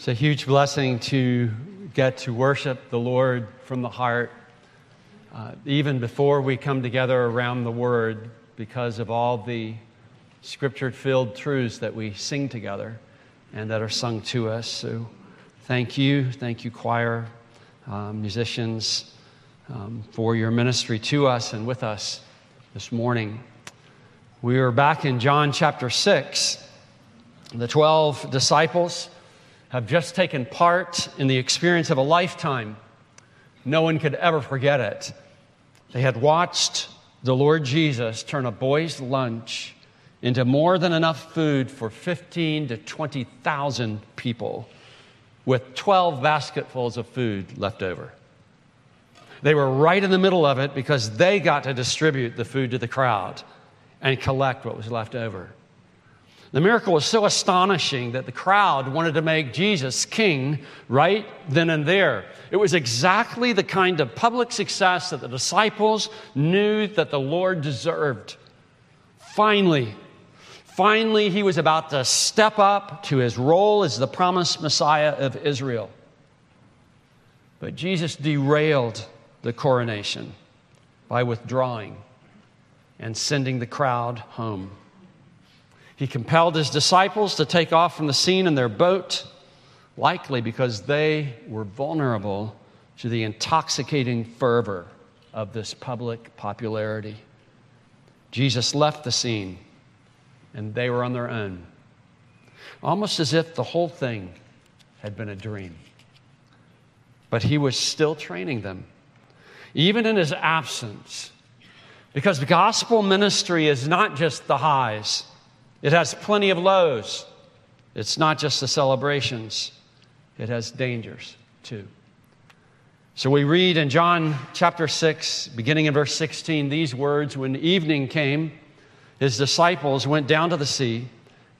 It's a huge blessing to get to worship the Lord from the heart, uh, even before we come together around the Word, because of all the scripture filled truths that we sing together and that are sung to us. So, thank you. Thank you, choir, um, musicians, um, for your ministry to us and with us this morning. We are back in John chapter 6. The 12 disciples have just taken part in the experience of a lifetime. No one could ever forget it. They had watched the Lord Jesus turn a boy's lunch into more than enough food for 15 to 20,000 people with 12 basketfuls of food left over. They were right in the middle of it because they got to distribute the food to the crowd and collect what was left over. The miracle was so astonishing that the crowd wanted to make Jesus king right then and there. It was exactly the kind of public success that the disciples knew that the Lord deserved. Finally, finally, he was about to step up to his role as the promised Messiah of Israel. But Jesus derailed the coronation by withdrawing and sending the crowd home. He compelled his disciples to take off from the scene in their boat, likely because they were vulnerable to the intoxicating fervor of this public popularity. Jesus left the scene, and they were on their own, almost as if the whole thing had been a dream. But he was still training them, even in his absence, because gospel ministry is not just the highs. It has plenty of lows. It's not just the celebrations, it has dangers too. So we read in John chapter 6, beginning in verse 16, these words When evening came, his disciples went down to the sea,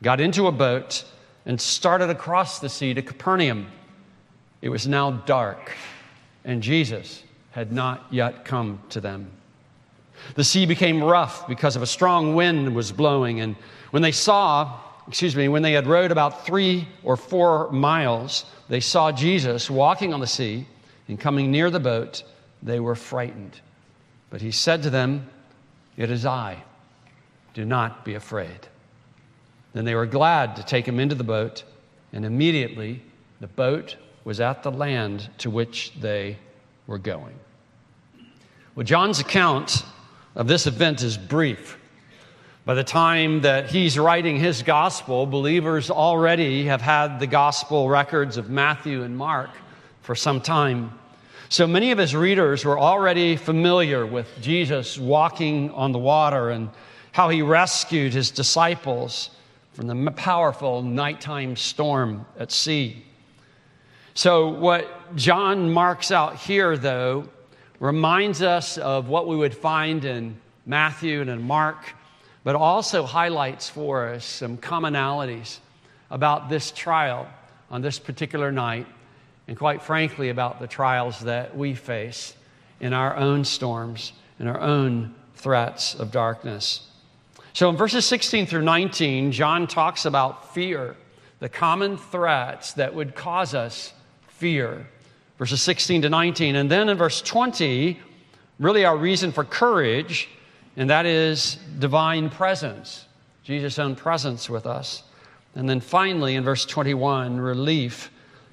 got into a boat, and started across the sea to Capernaum. It was now dark, and Jesus had not yet come to them. The sea became rough because of a strong wind was blowing, and when they saw, excuse me, when they had rowed about three or four miles, they saw Jesus walking on the sea and coming near the boat. They were frightened. But he said to them, It is I. Do not be afraid. Then they were glad to take him into the boat, and immediately the boat was at the land to which they were going. Well, John's account of this event is brief. By the time that he's writing his gospel, believers already have had the gospel records of Matthew and Mark for some time. So many of his readers were already familiar with Jesus walking on the water and how he rescued his disciples from the powerful nighttime storm at sea. So, what John marks out here, though, reminds us of what we would find in Matthew and in Mark but also highlights for us some commonalities about this trial on this particular night, and quite frankly, about the trials that we face in our own storms, in our own threats of darkness. So in verses 16 through 19, John talks about fear, the common threats that would cause us fear. Verses 16 to 19. And then in verse 20, really our reason for courage and that is divine presence, Jesus' own presence with us. And then finally, in verse 21, relief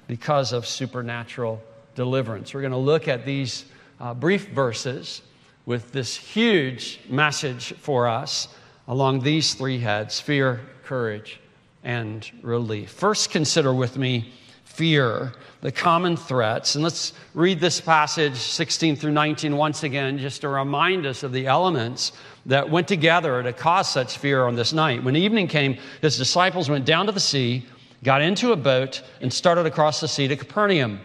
because of supernatural deliverance. We're going to look at these uh, brief verses with this huge message for us along these three heads fear, courage, and relief. First, consider with me fear, the common threats. And let's read this passage 16 through 19 once again, just to remind us of the elements that went together to cause such fear on this night. When evening came, his disciples went down to the sea, got into a boat, and started across the sea to Capernaum.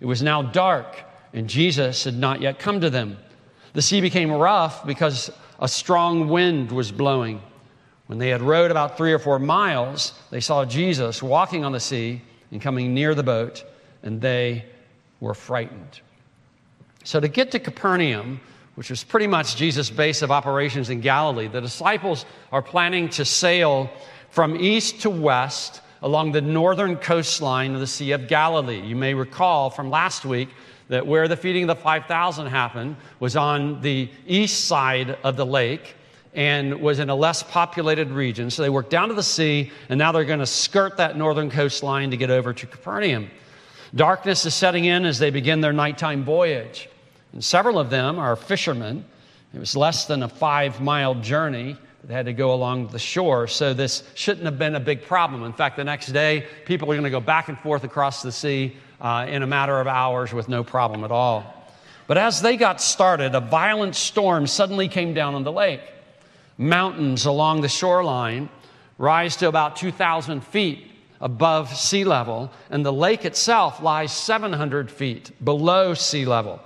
It was now dark, and Jesus had not yet come to them. The sea became rough because a strong wind was blowing. When they had rowed about three or four miles, they saw Jesus walking on the sea and coming near the boat, and they were frightened. So, to get to Capernaum, which was pretty much Jesus' base of operations in Galilee, the disciples are planning to sail from east to west along the northern coastline of the Sea of Galilee. You may recall from last week that where the feeding of the 5,000 happened was on the east side of the lake and was in a less populated region. So they worked down to the sea, and now they're going to skirt that northern coastline to get over to Capernaum. Darkness is setting in as they begin their nighttime voyage. And several of them are fishermen. It was less than a five mile journey. They had to go along the shore, so this shouldn't have been a big problem. In fact, the next day, people are going to go back and forth across the sea uh, in a matter of hours with no problem at all. But as they got started, a violent storm suddenly came down on the lake. Mountains along the shoreline rise to about 2,000 feet above sea level, and the lake itself lies 700 feet below sea level.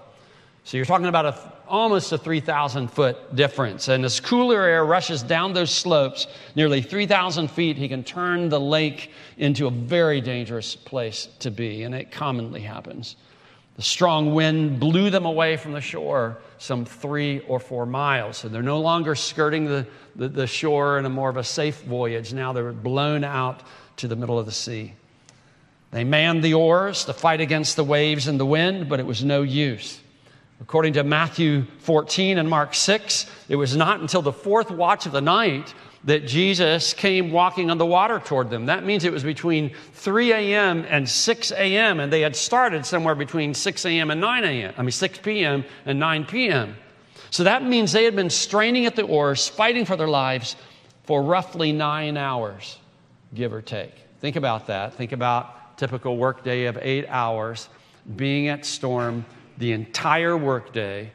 So you're talking about a, almost a 3,000 foot difference. And as cooler air rushes down those slopes, nearly 3,000 feet, he can turn the lake into a very dangerous place to be. And it commonly happens. The strong wind blew them away from the shore some three or four miles. So they're no longer skirting the, the, the shore in a more of a safe voyage. Now they're blown out to the middle of the sea. They manned the oars to fight against the waves and the wind, but it was no use. According to Matthew 14 and Mark 6, it was not until the fourth watch of the night that Jesus came walking on the water toward them. That means it was between 3 a.m. and 6 a.m., and they had started somewhere between 6 a.m. and 9 a.m., I mean 6 p.m. and 9 p.m. So that means they had been straining at the oars, fighting for their lives for roughly nine hours give or take. Think about that. Think about typical workday of eight hours, being at storm the entire workday,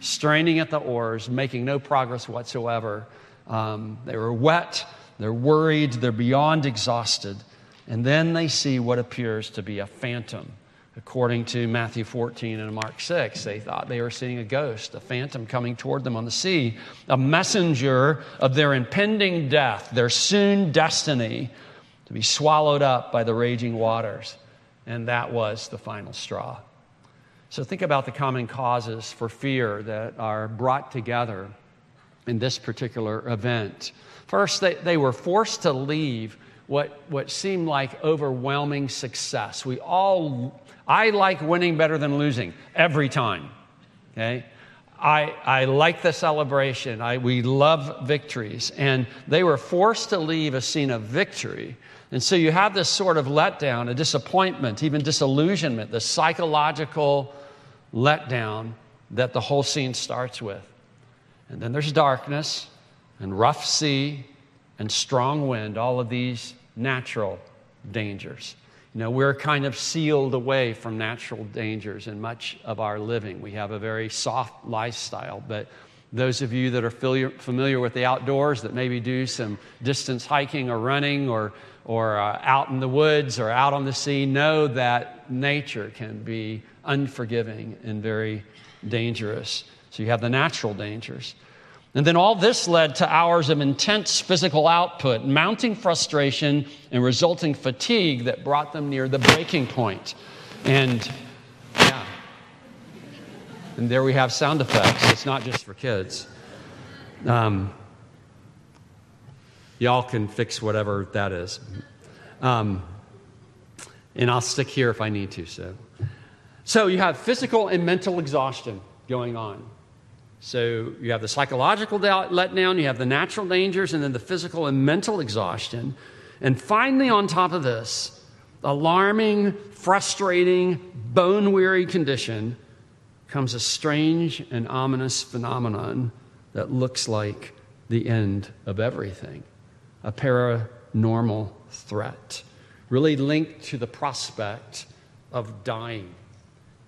straining at the oars, making no progress whatsoever. Um, they were wet, they're worried, they're beyond exhausted. And then they see what appears to be a phantom. According to Matthew 14 and Mark 6, they thought they were seeing a ghost, a phantom coming toward them on the sea, a messenger of their impending death, their soon destiny to be swallowed up by the raging waters. And that was the final straw. So think about the common causes for fear that are brought together in this particular event. First, they, they were forced to leave what, what seemed like overwhelming success. We all I like winning better than losing every time. Okay? I, I like the celebration. I, we love victories. And they were forced to leave a scene of victory. And so you have this sort of letdown, a disappointment, even disillusionment, the psychological letdown that the whole scene starts with. And then there's darkness and rough sea and strong wind, all of these natural dangers. You know, we're kind of sealed away from natural dangers in much of our living. We have a very soft lifestyle, but those of you that are familiar with the outdoors that maybe do some distance hiking or running or, or uh, out in the woods or out on the sea know that nature can be unforgiving and very dangerous. So you have the natural dangers. And then all this led to hours of intense physical output, mounting frustration, and resulting fatigue that brought them near the breaking point. And yeah. And there we have sound effects. It's not just for kids. Um, y'all can fix whatever that is. Um, and I'll stick here if I need to. So, so you have physical and mental exhaustion going on. So you have the psychological letdown, you have the natural dangers, and then the physical and mental exhaustion. And finally, on top of this, alarming, frustrating, bone weary condition comes a strange and ominous phenomenon that looks like the end of everything a paranormal threat, really linked to the prospect of dying.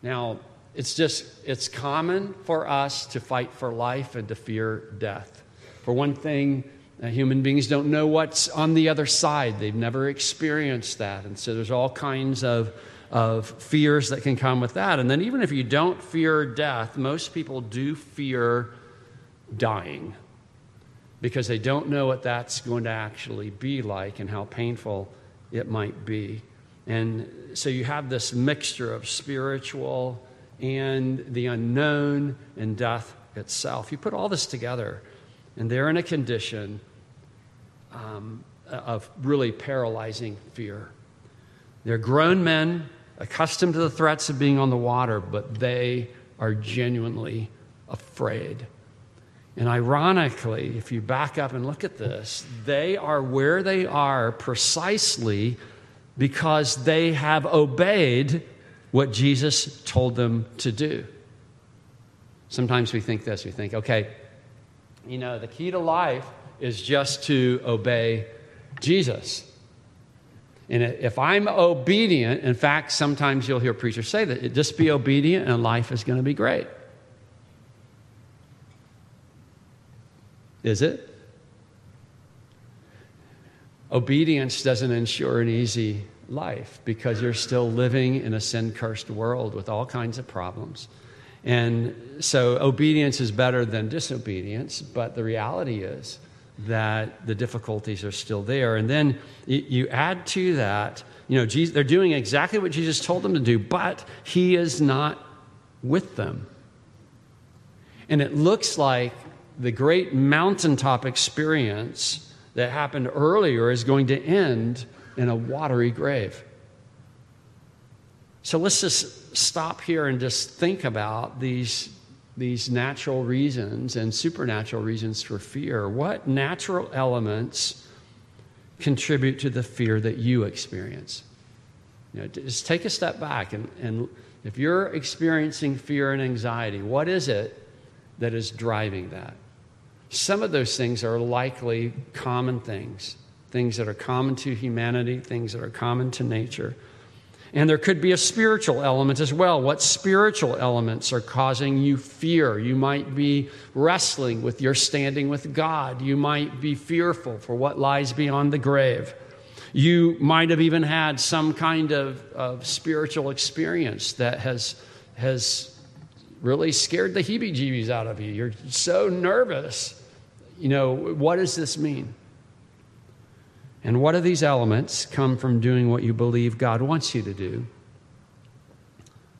Now, it's just, it's common for us to fight for life and to fear death. For one thing, uh, human beings don't know what's on the other side. They've never experienced that. And so there's all kinds of, of fears that can come with that. And then, even if you don't fear death, most people do fear dying because they don't know what that's going to actually be like and how painful it might be. And so you have this mixture of spiritual and the unknown and death itself. You put all this together, and they're in a condition um, of really paralyzing fear. They're grown men accustomed to the threats of being on the water, but they are genuinely afraid. And ironically, if you back up and look at this, they are where they are precisely because they have obeyed what Jesus told them to do. Sometimes we think this we think, okay, you know, the key to life is just to obey Jesus. And if I'm obedient, in fact, sometimes you'll hear preachers say that just be obedient and life is going to be great. Is it? Obedience doesn't ensure an easy life because you're still living in a sin cursed world with all kinds of problems. And so obedience is better than disobedience, but the reality is that the difficulties are still there. And then you add to that, you know, Jesus, they're doing exactly what Jesus told them to do, but he is not with them. And it looks like the great mountaintop experience that happened earlier is going to end in a watery grave. So let's just stop here and just think about these, these natural reasons and supernatural reasons for fear. What natural elements contribute to the fear that you experience? You know, just take a step back and, and if you're experiencing fear and anxiety, what is it that is driving that? Some of those things are likely common things, things that are common to humanity, things that are common to nature. And there could be a spiritual element as well. What spiritual elements are causing you fear? You might be wrestling with your standing with God. You might be fearful for what lies beyond the grave. You might have even had some kind of, of spiritual experience that has, has really scared the heebie jeebies out of you. You're so nervous you know, what does this mean? And what of these elements come from doing what you believe God wants you to do?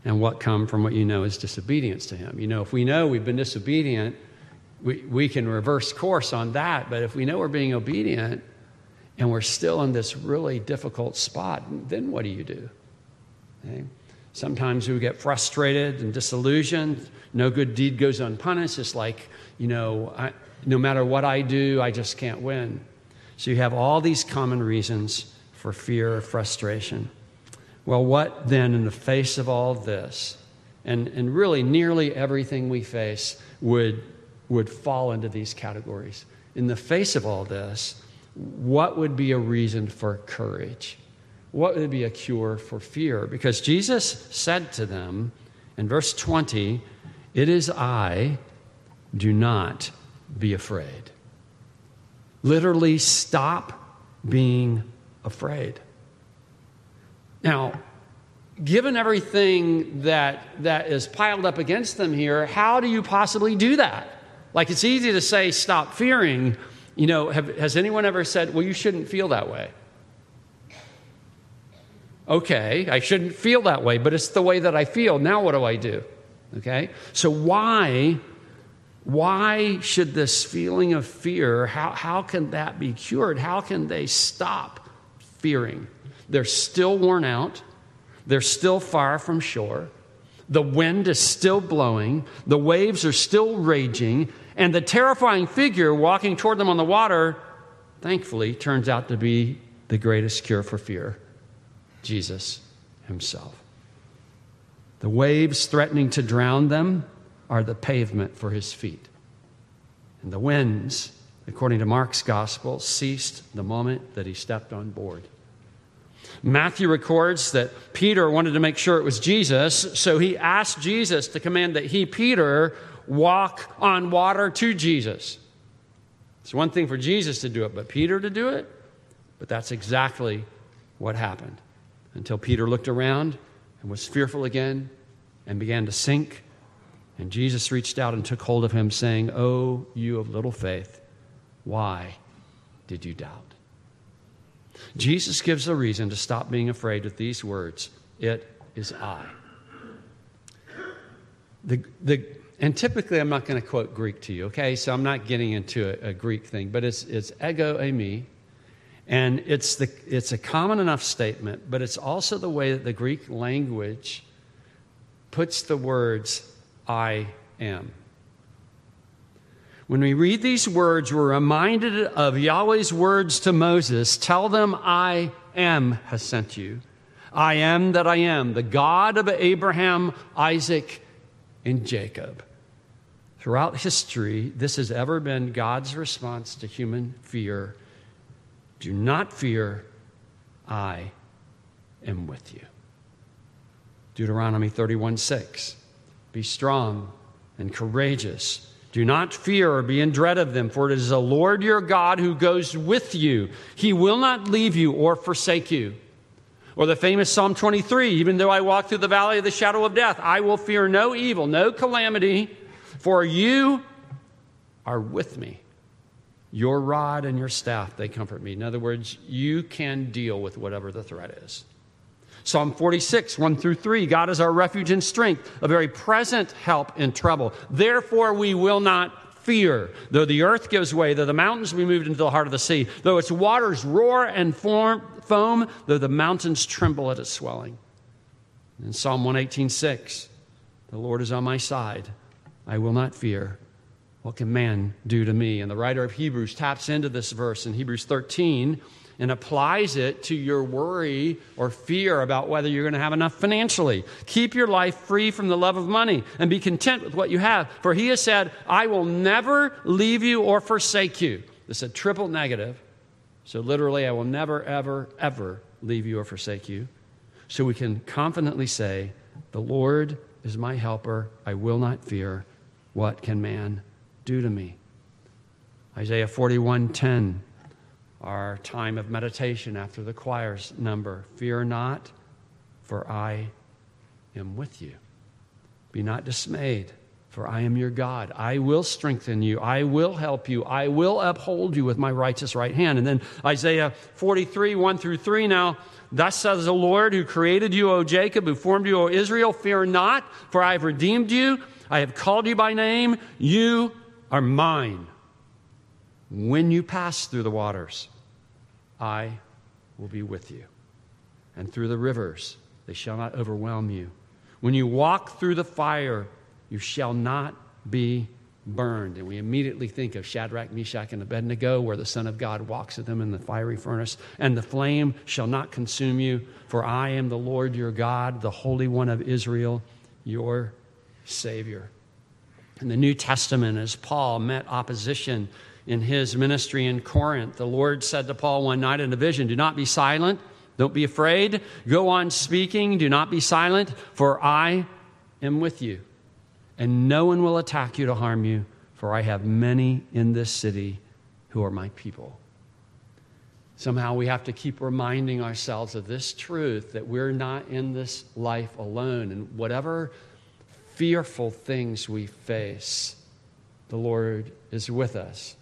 And what come from what you know is disobedience to Him? You know, if we know we've been disobedient, we, we can reverse course on that. But if we know we're being obedient and we're still in this really difficult spot, then what do you do? Okay? Sometimes we get frustrated and disillusioned. No good deed goes unpunished. It's like, you know, I, no matter what I do, I just can't win. So you have all these common reasons for fear or frustration. Well, what then, in the face of all this, and, and really nearly everything we face would, would fall into these categories. In the face of all this, what would be a reason for courage? What would be a cure for fear? Because Jesus said to them in verse 20, It is I, do not be afraid. Literally, stop being afraid. Now, given everything that, that is piled up against them here, how do you possibly do that? Like, it's easy to say, stop fearing. You know, have, has anyone ever said, well, you shouldn't feel that way? Okay, I shouldn't feel that way, but it's the way that I feel. Now, what do I do? Okay, so why why should this feeling of fear, how, how can that be cured? How can they stop fearing? They're still worn out, they're still far from shore, the wind is still blowing, the waves are still raging, and the terrifying figure walking toward them on the water, thankfully, turns out to be the greatest cure for fear Jesus Himself. The waves threatening to drown them are the pavement for his feet. And the winds, according to Mark's gospel, ceased the moment that he stepped on board. Matthew records that Peter wanted to make sure it was Jesus, so he asked Jesus to command that he, Peter, walk on water to Jesus. It's one thing for Jesus to do it, but Peter to do it? But that's exactly what happened until Peter looked around and was fearful again and began to sink and Jesus reached out and took hold of him, saying, Oh, you of little faith, why did you doubt? Jesus gives a reason to stop being afraid with these words It is I. The, the, and typically, I'm not going to quote Greek to you, okay? So I'm not getting into a, a Greek thing, but it's, it's ego eimi. And it's, the, it's a common enough statement, but it's also the way that the Greek language puts the words, I am. When we read these words, we're reminded of Yahweh's words to Moses Tell them, I am has sent you. I am that I am, the God of Abraham, Isaac, and Jacob. Throughout history, this has ever been God's response to human fear. Do not fear, I am with you. Deuteronomy 31 6. Be strong and courageous. Do not fear or be in dread of them, for it is the Lord your God who goes with you. He will not leave you or forsake you. Or the famous Psalm 23 even though I walk through the valley of the shadow of death, I will fear no evil, no calamity, for you are with me. Your rod and your staff, they comfort me. In other words, you can deal with whatever the threat is. Psalm 46, 1 through 3 God is our refuge and strength, a very present help in trouble. Therefore, we will not fear. Though the earth gives way, though the mountains be moved into the heart of the sea, though its waters roar and form, foam, though the mountains tremble at its swelling. In Psalm 118, 6, the Lord is on my side. I will not fear. What can man do to me? And the writer of Hebrews taps into this verse in Hebrews 13 and applies it to your worry or fear about whether you're going to have enough financially. Keep your life free from the love of money and be content with what you have. For he has said, I will never leave you or forsake you. This is a triple negative. So, literally, I will never, ever, ever leave you or forsake you. So we can confidently say, The Lord is my helper. I will not fear. What can man do to me? Isaiah 41:10 our time of meditation after the choir's number. Fear not, for I am with you. Be not dismayed, for I am your God. I will strengthen you. I will help you. I will uphold you with my righteous right hand. And then Isaiah 43, 1 through 3 now. Thus says the Lord, who created you, O Jacob, who formed you, O Israel, fear not, for I have redeemed you. I have called you by name. You are mine. When you pass through the waters, I will be with you. And through the rivers, they shall not overwhelm you. When you walk through the fire, you shall not be burned. And we immediately think of Shadrach, Meshach, and Abednego, where the Son of God walks with them in the fiery furnace. And the flame shall not consume you, for I am the Lord your God, the Holy One of Israel, your Savior. In the New Testament, as Paul met opposition in his ministry in Corinth. The Lord said to Paul one night in a vision, Do not be silent. Don't be afraid. Go on speaking. Do not be silent, for I am with you. And no one will attack you to harm you, for I have many in this city who are my people. Somehow we have to keep reminding ourselves of this truth that we're not in this life alone. And whatever fearful things we face, the Lord is with us.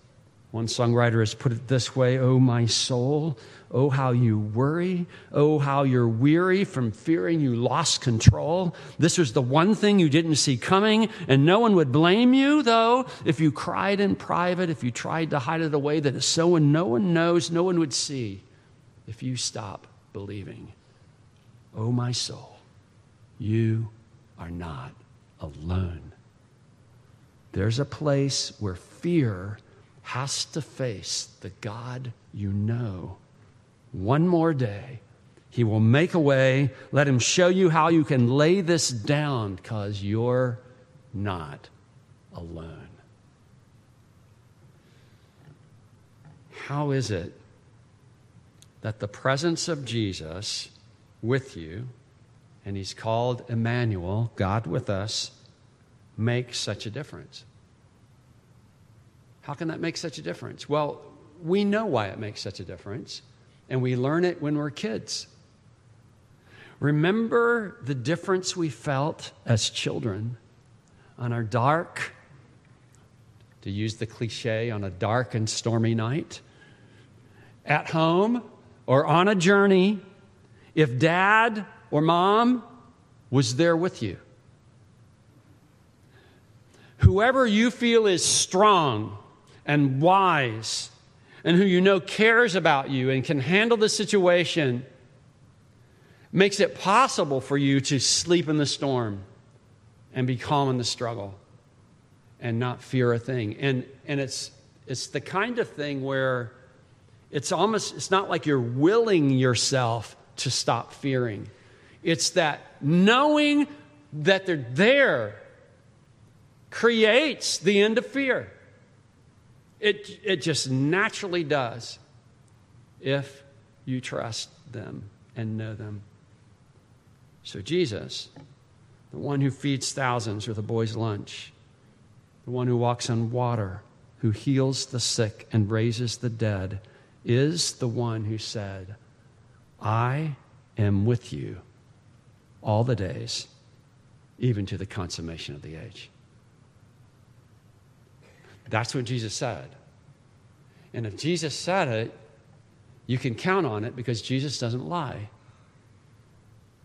One songwriter has put it this way Oh, my soul, oh, how you worry. Oh, how you're weary from fearing you lost control. This was the one thing you didn't see coming, and no one would blame you, though, if you cried in private, if you tried to hide it away that so and no one knows, no one would see, if you stop believing. Oh, my soul, you are not alone. There's a place where fear has to face the God you know. One more day, He will make a way. Let Him show you how you can lay this down because you're not alone. How is it that the presence of Jesus with you, and He's called Emmanuel, God with us, makes such a difference? How can that make such a difference? Well, we know why it makes such a difference, and we learn it when we're kids. Remember the difference we felt as children on our dark, to use the cliche, on a dark and stormy night, at home or on a journey, if dad or mom was there with you. Whoever you feel is strong and wise and who you know cares about you and can handle the situation makes it possible for you to sleep in the storm and be calm in the struggle and not fear a thing. And, and it's, it's the kind of thing where it's almost, it's not like you're willing yourself to stop fearing. It's that knowing that they're there creates the end of fear. It, it just naturally does if you trust them and know them. So, Jesus, the one who feeds thousands with a boy's lunch, the one who walks on water, who heals the sick and raises the dead, is the one who said, I am with you all the days, even to the consummation of the age. That's what Jesus said. And if Jesus said it, you can count on it because Jesus doesn't lie.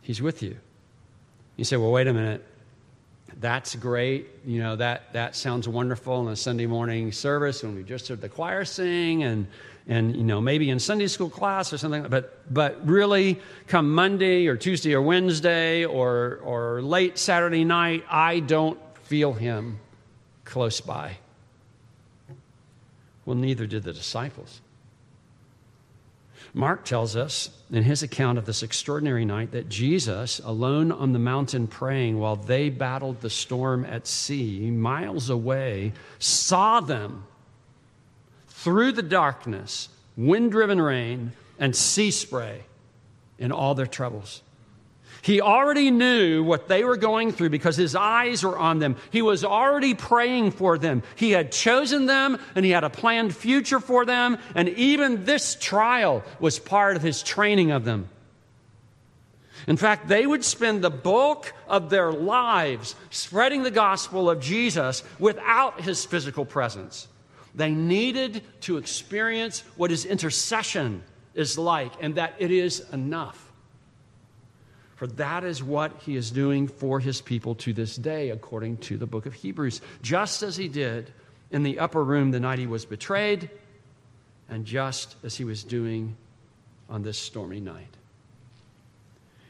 He's with you. You say, well, wait a minute. That's great. You know, that, that sounds wonderful in a Sunday morning service when we just heard the choir sing and, and you know, maybe in Sunday school class or something. But, but really, come Monday or Tuesday or Wednesday or, or late Saturday night, I don't feel him close by. Well, neither did the disciples. Mark tells us in his account of this extraordinary night that Jesus, alone on the mountain praying while they battled the storm at sea, miles away, saw them through the darkness, wind driven rain, and sea spray in all their troubles. He already knew what they were going through because his eyes were on them. He was already praying for them. He had chosen them and he had a planned future for them. And even this trial was part of his training of them. In fact, they would spend the bulk of their lives spreading the gospel of Jesus without his physical presence. They needed to experience what his intercession is like and that it is enough for that is what he is doing for his people to this day, according to the book of Hebrews, just as he did in the upper room the night he was betrayed, and just as he was doing on this stormy night.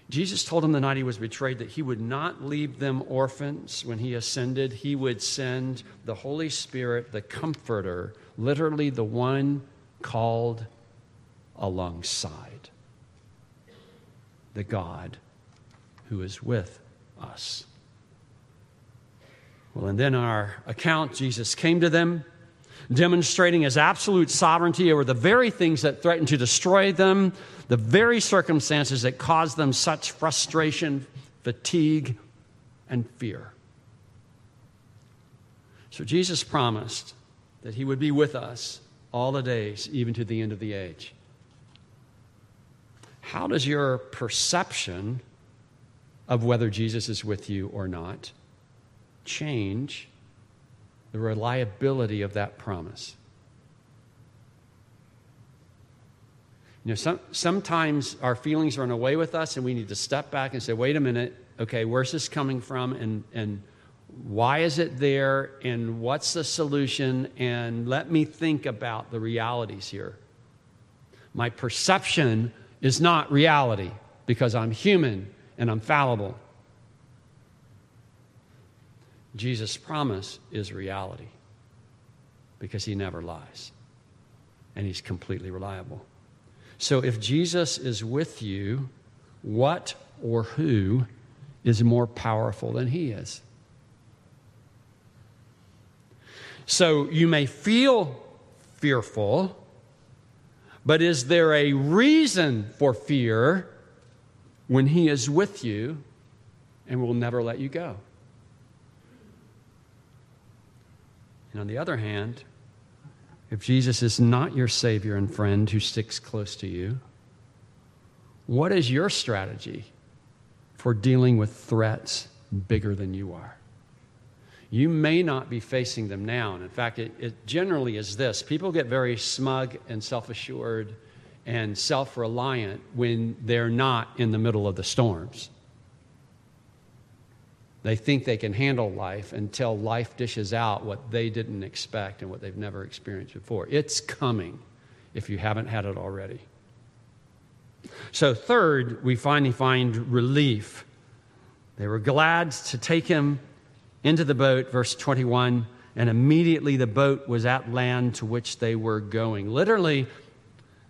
Jesus told him the night he was betrayed that he would not leave them orphans when he ascended. He would send the Holy Spirit, the Comforter, literally the one called alongside, the God who is with us. Well, and then our account, Jesus came to them, demonstrating his absolute sovereignty over the very things that threatened to destroy them, the very circumstances that caused them such frustration, fatigue, and fear. So Jesus promised that he would be with us all the days, even to the end of the age. How does your perception of whether Jesus is with you or not change the reliability of that promise. You know, some, sometimes our feelings run away with us, and we need to step back and say, wait a minute, okay, where's this coming from? And, and why is it there? And what's the solution? And let me think about the realities here. My perception is not reality because I'm human and I'm fallible. Jesus' promise is reality because he never lies and he's completely reliable. So if Jesus is with you, what or who is more powerful than he is? So you may feel fearful, but is there a reason for fear when He is with you and will never let you go. And on the other hand, if Jesus is not your Savior and friend who sticks close to you, what is your strategy for dealing with threats bigger than you are? You may not be facing them now. And in fact, it, it generally is this people get very smug and self assured and self reliant when they're not in the middle of the storms. They think they can handle life until life dishes out what they didn't expect and what they've never experienced before. It's coming. if you haven't had it already. So, third, we finally find relief. They were glad to take him into the boat, verse 21, and immediately the boat was at land to which they were going. Literally,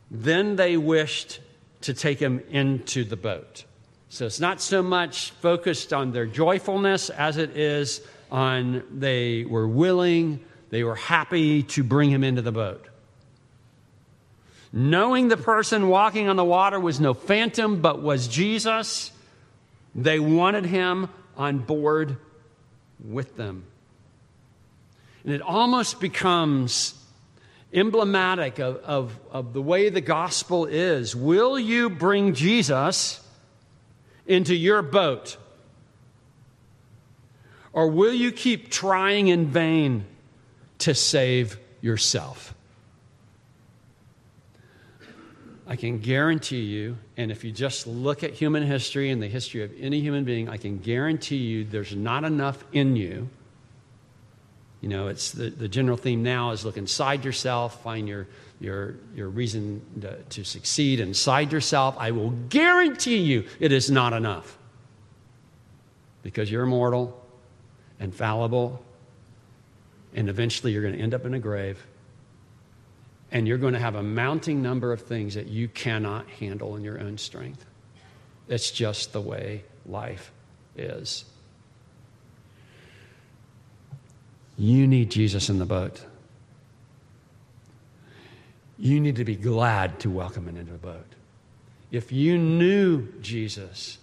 then they wished to take him into the boat. So it's not so much focused on their joyfulness as it is on they were willing, they were happy to bring him into the boat. Knowing the person walking on the water was no phantom, but was Jesus, they wanted him on board with them. And it almost becomes emblematic of, of, of the way the gospel is. Will you bring Jesus into your boat? Or will you keep trying in vain to save yourself? I can guarantee you, and if you just look at human history and the history of any human being, I can guarantee you there's not enough in you. You know, it's the, the general theme now is look inside yourself, find your, your, your reason to, to succeed inside yourself. I will guarantee you it is not enough. Because you're mortal and fallible, and eventually you're going to end up in a grave and you're going to have a mounting number of things that you cannot handle in your own strength. It's just the way life is. You need Jesus in the boat. You need to be glad to welcome him into the boat. If you knew Jesus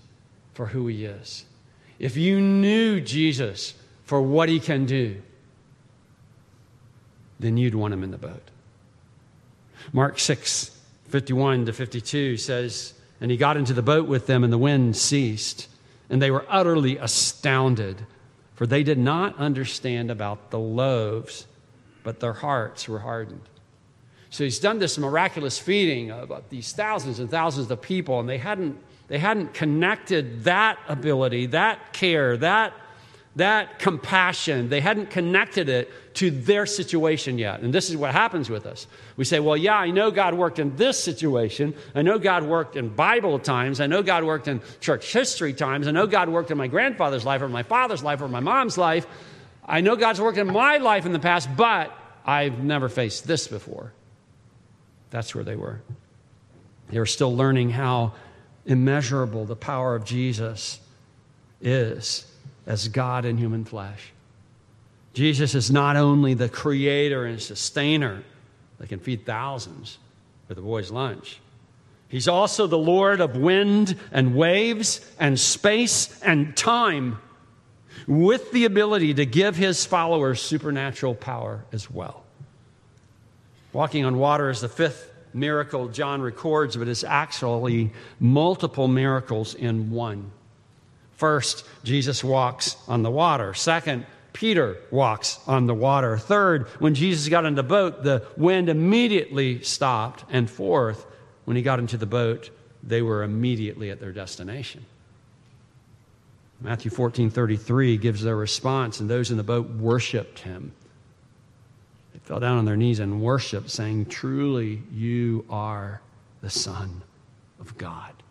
for who he is, if you knew Jesus for what he can do, then you'd want him in the boat. Mark 6, 51 to 52 says, And he got into the boat with them, and the wind ceased. And they were utterly astounded, for they did not understand about the loaves, but their hearts were hardened. So he's done this miraculous feeding of these thousands and thousands of people, and they hadn't, they hadn't connected that ability, that care, that that compassion, they hadn't connected it to their situation yet. And this is what happens with us. We say, well, yeah, I know God worked in this situation. I know God worked in Bible times. I know God worked in church history times. I know God worked in my grandfather's life or my father's life or my mom's life. I know God's worked in my life in the past, but I've never faced this before. That's where they were. They were still learning how immeasurable the power of Jesus is as God in human flesh. Jesus is not only the creator and sustainer that can feed thousands with a boy's lunch, he's also the Lord of wind and waves and space and time with the ability to give his followers supernatural power as well. Walking on water is the fifth miracle John records, but it's actually multiple miracles in one. First, Jesus walks on the water. Second, Peter walks on the water. Third, when Jesus got in the boat, the wind immediately stopped. And fourth, when he got into the boat, they were immediately at their destination. Matthew 14 33 gives their response, and those in the boat worshiped him. They fell down on their knees and worshiped, saying, Truly, you are the Son of God.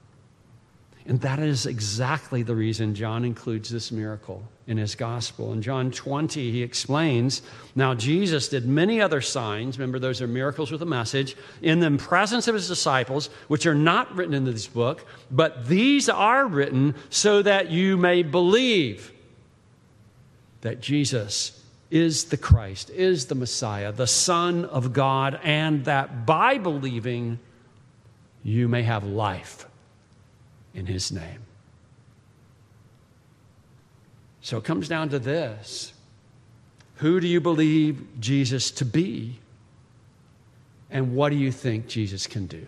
And that is exactly the reason John includes this miracle in his gospel. In John 20, he explains Now, Jesus did many other signs. Remember, those are miracles with a message in the presence of his disciples, which are not written in this book, but these are written so that you may believe that Jesus is the Christ, is the Messiah, the Son of God, and that by believing, you may have life in his name. So it comes down to this Who do you believe Jesus to be? And what do you think Jesus can do?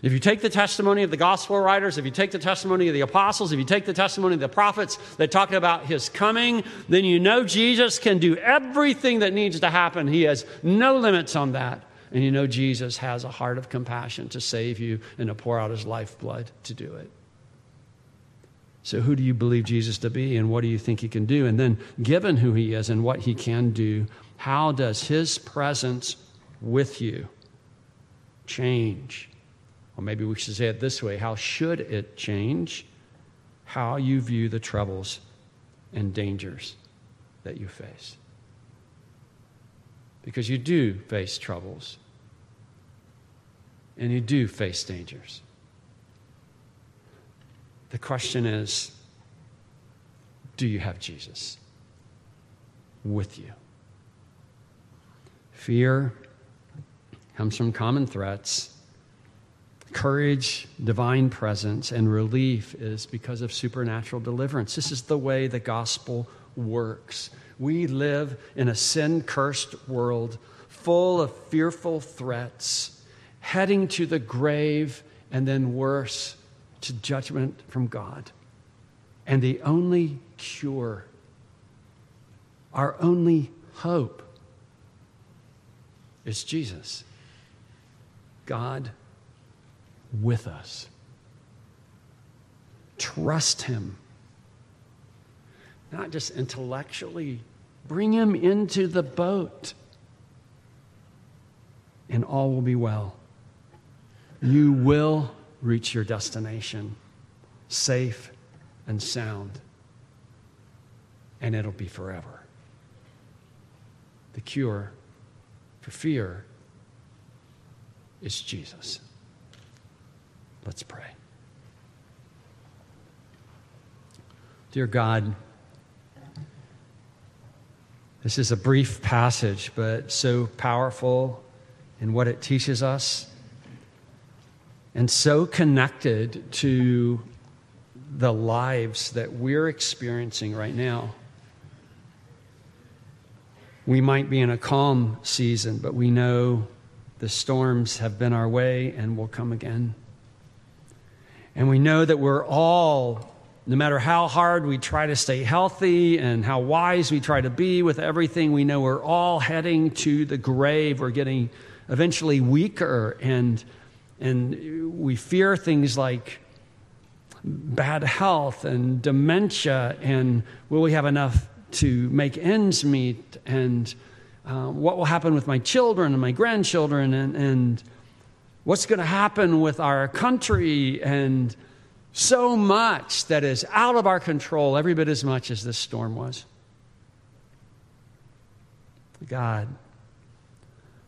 If you take the testimony of the gospel writers, if you take the testimony of the apostles, if you take the testimony of the prophets that talk about his coming, then you know Jesus can do everything that needs to happen. He has no limits on that. And you know Jesus has a heart of compassion to save you and to pour out his lifeblood to do it. So, who do you believe Jesus to be, and what do you think he can do? And then, given who he is and what he can do, How does His presence with you change? Or maybe we should say it this way How should it change how you view the troubles and dangers that you face? Because you do face troubles and you do face dangers. The question is do you have Jesus with you? Fear comes from common threats. Courage, divine presence, and relief is because of supernatural deliverance. This is the way the gospel works. We live in a sin cursed world full of fearful threats, heading to the grave and then worse, to judgment from God. And the only cure, our only hope, is Jesus. God with us. Trust Him. Not just intellectually, bring Him into the boat, and all will be well. You will reach your destination safe and sound, and it'll be forever. The cure for fear is Jesus. Let's pray. Dear God, this is a brief passage, but so powerful in what it teaches us and so connected to the lives that we're experiencing right now. We might be in a calm season, but we know the storms have been our way and will come again. And we know that we're all, no matter how hard we try to stay healthy and how wise we try to be with everything, we know we're all heading to the grave. We're getting eventually weaker and and we fear things like bad health and dementia and will we have enough to make ends meet? And uh, what will happen with my children and my grandchildren? And, and what's going to happen with our country? And so much that is out of our control every bit as much as this storm was. God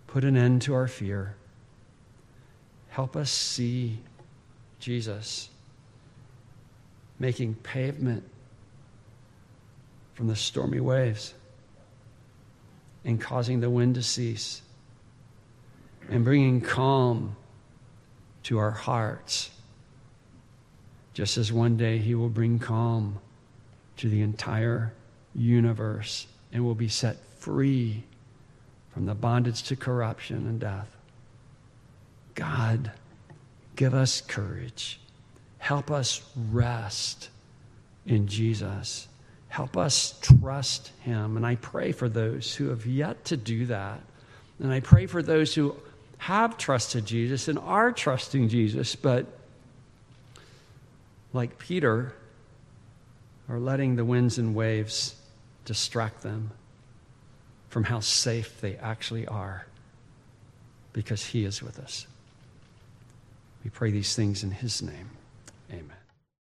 put an end to our fear. Help us see Jesus making pavement from the stormy waves and causing the wind to cease and bringing calm to our hearts, just as one day He will bring calm to the entire universe and will be set free from the bondage to corruption and death. God, give us courage. Help us rest in Jesus. Help us trust Him. And I pray for those who have yet to do that. And I pray for those who have trusted Jesus and are trusting Jesus, but like Peter, are letting the winds and waves distract them from how safe they actually are because He is with us. We pray these things in his name. Amen.